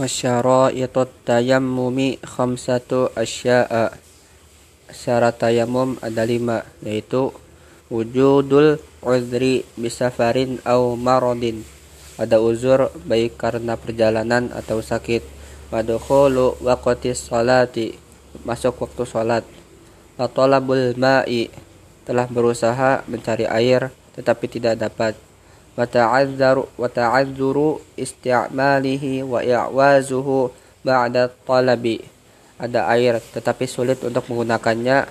Wasyaraitut tayammumi khamsatu asya'a Syarat tayamum ada lima yaitu wujudul uzri bisafarin au marodin ada uzur baik karena perjalanan atau sakit. wadukhulu waqtis salati masuk waktu salat talabul ma'i telah berusaha mencari air tetapi tidak dapat ta'azzuru isti'malihi wa i'wazuhu ba'da talabi ada air tetapi sulit untuk menggunakannya.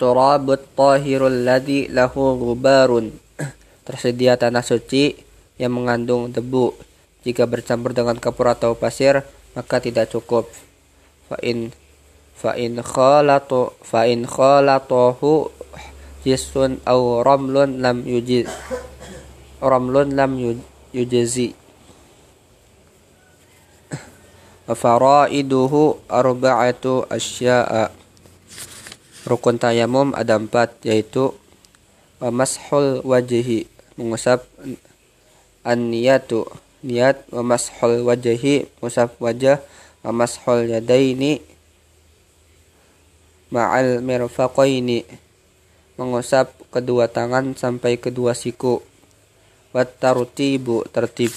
turabut tahirul ladzi lahu ghubarun tersedia tanah suci yang mengandung debu. Jika bercampur dengan kapur atau pasir maka tidak cukup. Fa in fa in khalatu fa in khalatuhu jisun au ramlun lam yujiz ramlun lam yujzi. Wa faraiduhu arba'atu asya'a. Rukun tayamum ada empat yaitu mashul wajhi mengusap an-niyatu. Niat wa mashul wajhi mengusap wajah. Wa mashul yadaini ma'al mirfaqaini mengusap kedua tangan sampai kedua siku. Wa tartibu tertib.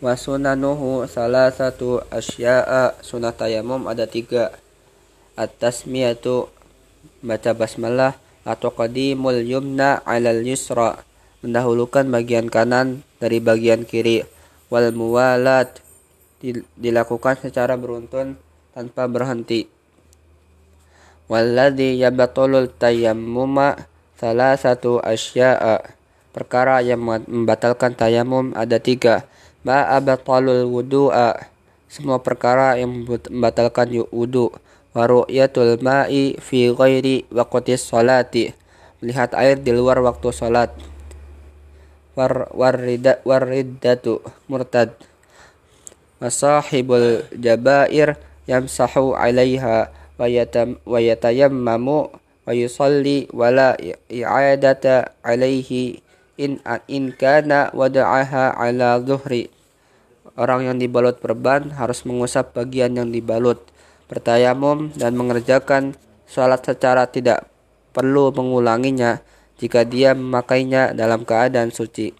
Wa sunanuhu salah satu asya'a. Sunat tayamum ada tiga. At-tasmiyatu baca basmalah. Atau qadimul yumna alal yusra. Mendahulukan bagian kanan dari bagian kiri. Wal muwalat dilakukan secara beruntun tanpa berhenti. Walladhi yabatulul tayammuma salah satu asya'a. Perkara yang membatalkan tayamum ada tiga. Ma'abatalul wudu'a. Semua perkara yang membatalkan wudu. Waru'yatul ma'i fi ghairi waqtis salati. Melihat air di luar waktu salat. War, warriddatu murtad masahibul jabair yamsahu 'alaiha wa yatayammamu wa yusalli wala i'adata 'alaihi in in kana wada'aha 'ala zuhri. Orang yang dibalut perban harus mengusap bagian yang dibalut bertayamum dan mengerjakan salat secara tidak perlu mengulanginya jika dia memakainya dalam keadaan suci.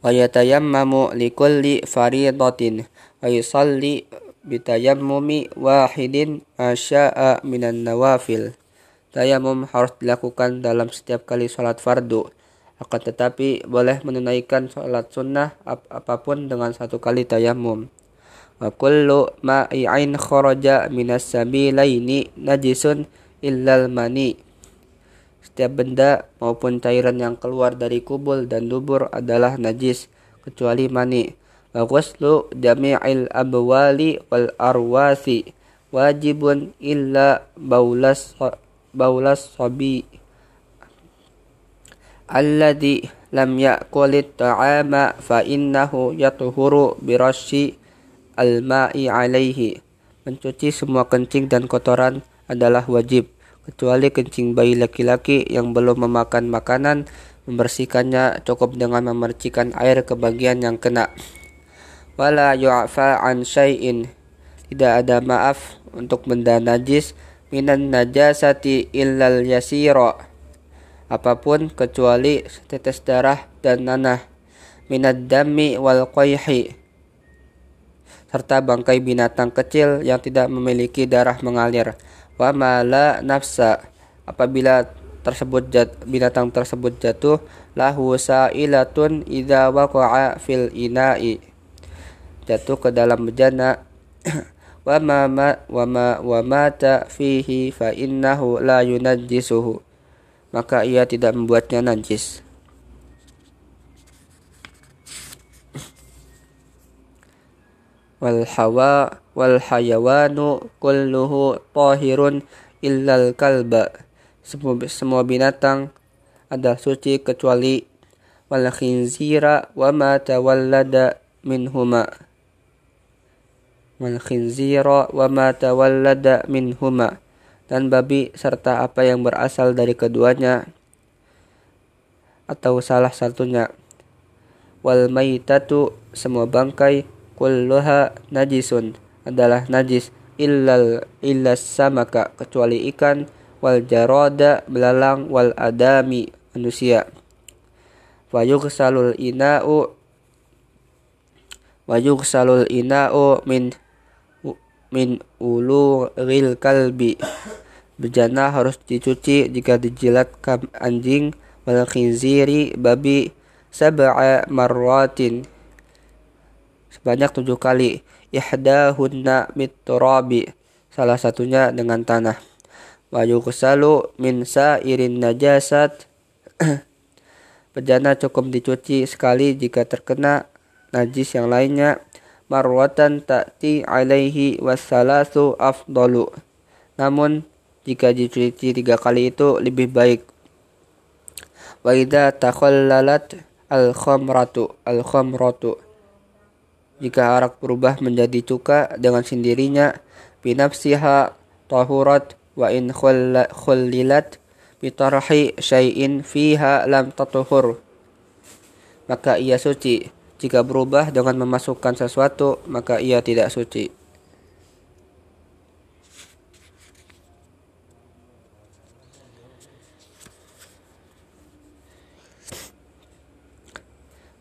Wa yatayammamu likulli faridatin wa yusalli bitayammumi wahidin asya'a minan nawafil. Tayamum harus dilakukan dalam setiap kali sholat fardu. Akan tetapi boleh menunaikan sholat sunnah ap apa pun dengan satu kali tayamum. Wa kullu ma'i'ain kharaja minas sabilaini najisun illal mani. Setiap benda maupun cairan yang keluar dari kubul dan dubur adalah najis kecuali mani. Wa ghuslu jami'il abwali wal arwasi. Wajibun illa baulas baulas sabi alladhi lam ya'kulit ta'ama fa innahu yatuhuru birasyi al-ma'i alaihi. Mencuci semua kencing dan kotoran adalah wajib kecuali kencing bayi laki-laki yang belum memakan makanan membersihkannya cukup dengan memercikan air ke bagian yang kena wala yu'fa an syai'in. Tidak ada maaf untuk benda najis. Minan najasati illal yasira apa pun kecuali tetes darah dan nanah. Minad dami wal qayhi. Serta bangkai binatang kecil yang tidak memiliki darah mengalir. Wa mala nafsa. Apabila tersebut jat, binatang tersebut jatuh lahu sa'ilatun idza waqa'a fil ina'i jatuh ke dalam bejana wa ma wa ma wa fihi fa innahu la yunajjisuhu. Maka ia tidak membuatnya najis. Wal hawa wal hayawanu kulluhu tahirun illal kalba. Semua, semua binatang ada suci kecuali wal khinzira wa ma tawallada minhuma wal khinzira wa ma tawallada minhuma dan babi serta apa yang berasal dari keduanya atau salah satunya. Wal maitatu semua bangkai kulluha najisun adalah najis illal illas samaka kecuali ikan wal jarada belalang wal adami manusia. Wa yughsalul ina'u wa yughsalul ina'u min min ulu ril kalbi. Bejana harus dicuci jika dijilat anjing wal khinziri babi sab'a marratin. Sebanyak tujuh kali. Ihdahunna miturabi salah satunya dengan tanah. Wa yughsalu min sa'irin najasat. Bejana cukup dicuci sekali jika terkena najis yang lainnya marwatan ta'ti alaihi wassalasu afdalu. Namun jika dicuci tiga kali itu lebih baik. Wa idza takhallalat al-khamratu al-khamratu. Jika arak berubah menjadi cuka dengan sendirinya binafsiha tahurat wa in khullilat bitarhi syai'in fiha lam tatuhur. Maka ia suci jika berubah dengan memasukkan sesuatu maka ia tidak suci.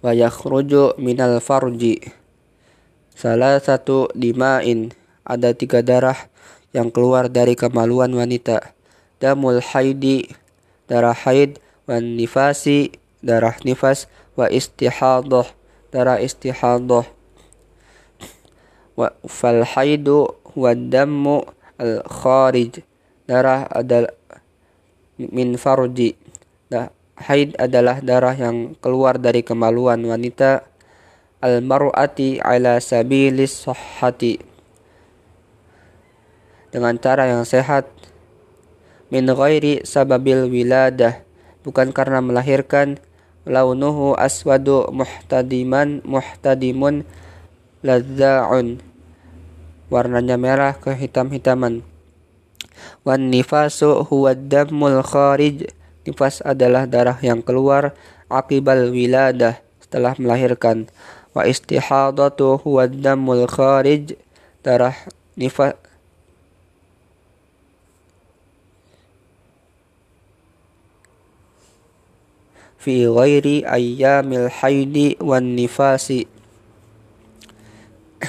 Wa yakhruju minal farji. Salah satu dima'in ada tiga darah yang keluar dari kemaluan wanita. Damul haidi darah haid wan nifasi darah nifas wa istihadah darah istihadah. Wa fal haidu wa dammu al kharij. Darah adalah min farji. Haid adalah darah yang keluar dari kemaluan wanita. Al-mar'ati ala sabilis sahhati dengan cara yang sehat. Min ghairi sababil wiladah. Bukan karena melahirkan launuhu aswadu muhtadiman muhtadimun ladza'un. Warnanya merah kehitam-hitaman wan nifasu huwa damul kharij. Nifas adalah darah yang keluar akibal wiladah setelah melahirkan. Wa istihadatu huwa damul kharij. Darah nifas fi ghairi ayyamil haidi wan nifasi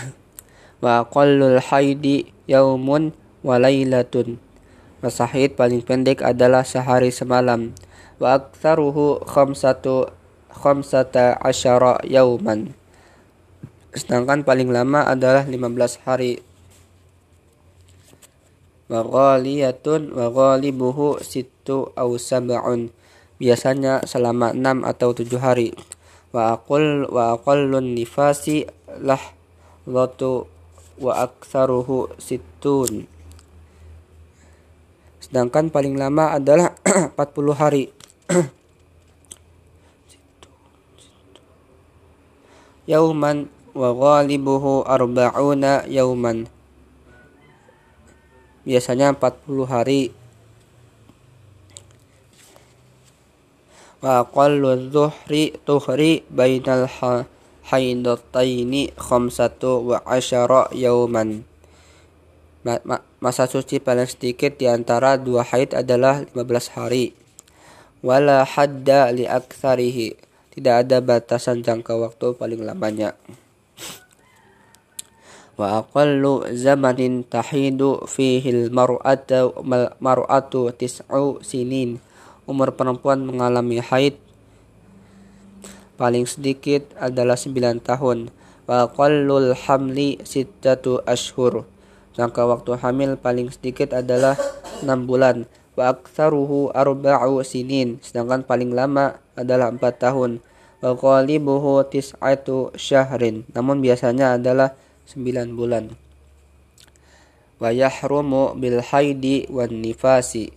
wa aqallul haidi yaumun wa lailatun Masahid paling pendek adalah sehari semalam. Wa aktsaruhu khamsatu khamsata asyara yauman. Sedangkan paling lama adalah 15 hari. Wa ghaliyatun wa ghalibuhu sittu aw sab'un. Biasanya selama 6 atau 7 hari. Wa aqul wa aqallun nifasi lah latu wa aktsaruhu sittun sedangkan paling lama adalah 40 hari. Yauman wa ghalibuhu arba'una yauman. Biasanya 40 hari. Dhuhri tuhri bainal haidataini khamsatu wa asyara yauman masa suci paling sedikit di antara dua haid adalah 15 hari. Wala hadda li aktsarihi. Tidak ada batasan jangka waktu paling lamanya. Wa aqallu zamanin tahidu fihi al-mar'atu mar'atu tis'u sinin. Umur perempuan mengalami haid paling sedikit adalah 9 tahun. Wa aqallul hamli sittatu ashhur Jangka waktu hamil paling sedikit adalah 6 bulan. Wa aktsaruhu arba'u sinin, sedangkan paling lama adalah 4 tahun. Wa qalibuhu tis'atu syahrin, namun biasanya adalah 9 bulan. Wa yahrumu bil haidi wan nifasi.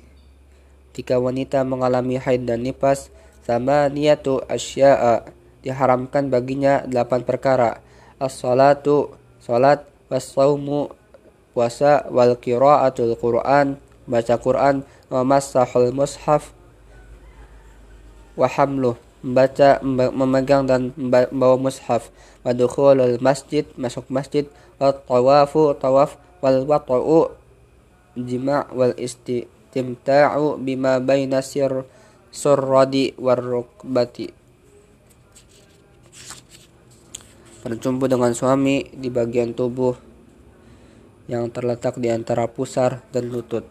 Jika wanita mengalami haid dan nifas, sama niatu asya'a diharamkan baginya delapan perkara. As-salatu, salat, was-saumu, puasa wal qiraatul Quran baca Quran wa masahul mushaf wa hamluh membaca memegang dan membawa mushaf wa dukhulul masjid masuk masjid wa tawafu tawaf wal wata'u jima' wal istimta'u bima baina sir surradi war rukbati. Berjumpa dengan suami di bagian tubuh yang terletak di antara pusar dan lutut.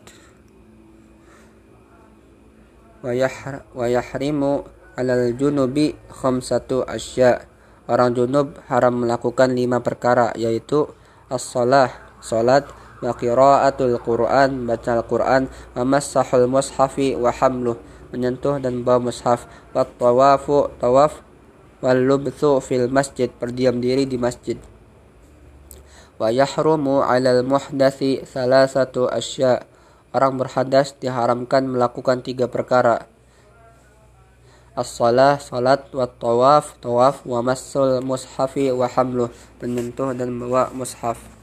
Wa yahrimu alal junubi khamsatu asya. Orang junub haram melakukan lima perkara yaitu as-salah salat wa qiraatul Quran baca Al-Quran wa massahul mushafi wa hamluh menyentuh dan bawa mushaf wa tawafu tawaf wal lubthu fil masjid berdiam diri di masjid. Wa yahrumu 'alal muhdatsi salasatu asya. Orang berhadas diharamkan melakukan tiga perkara. As-salah salat wa tawaf tawaf wa massul mushafi wa hamluh menyentuh dan membawa mushaf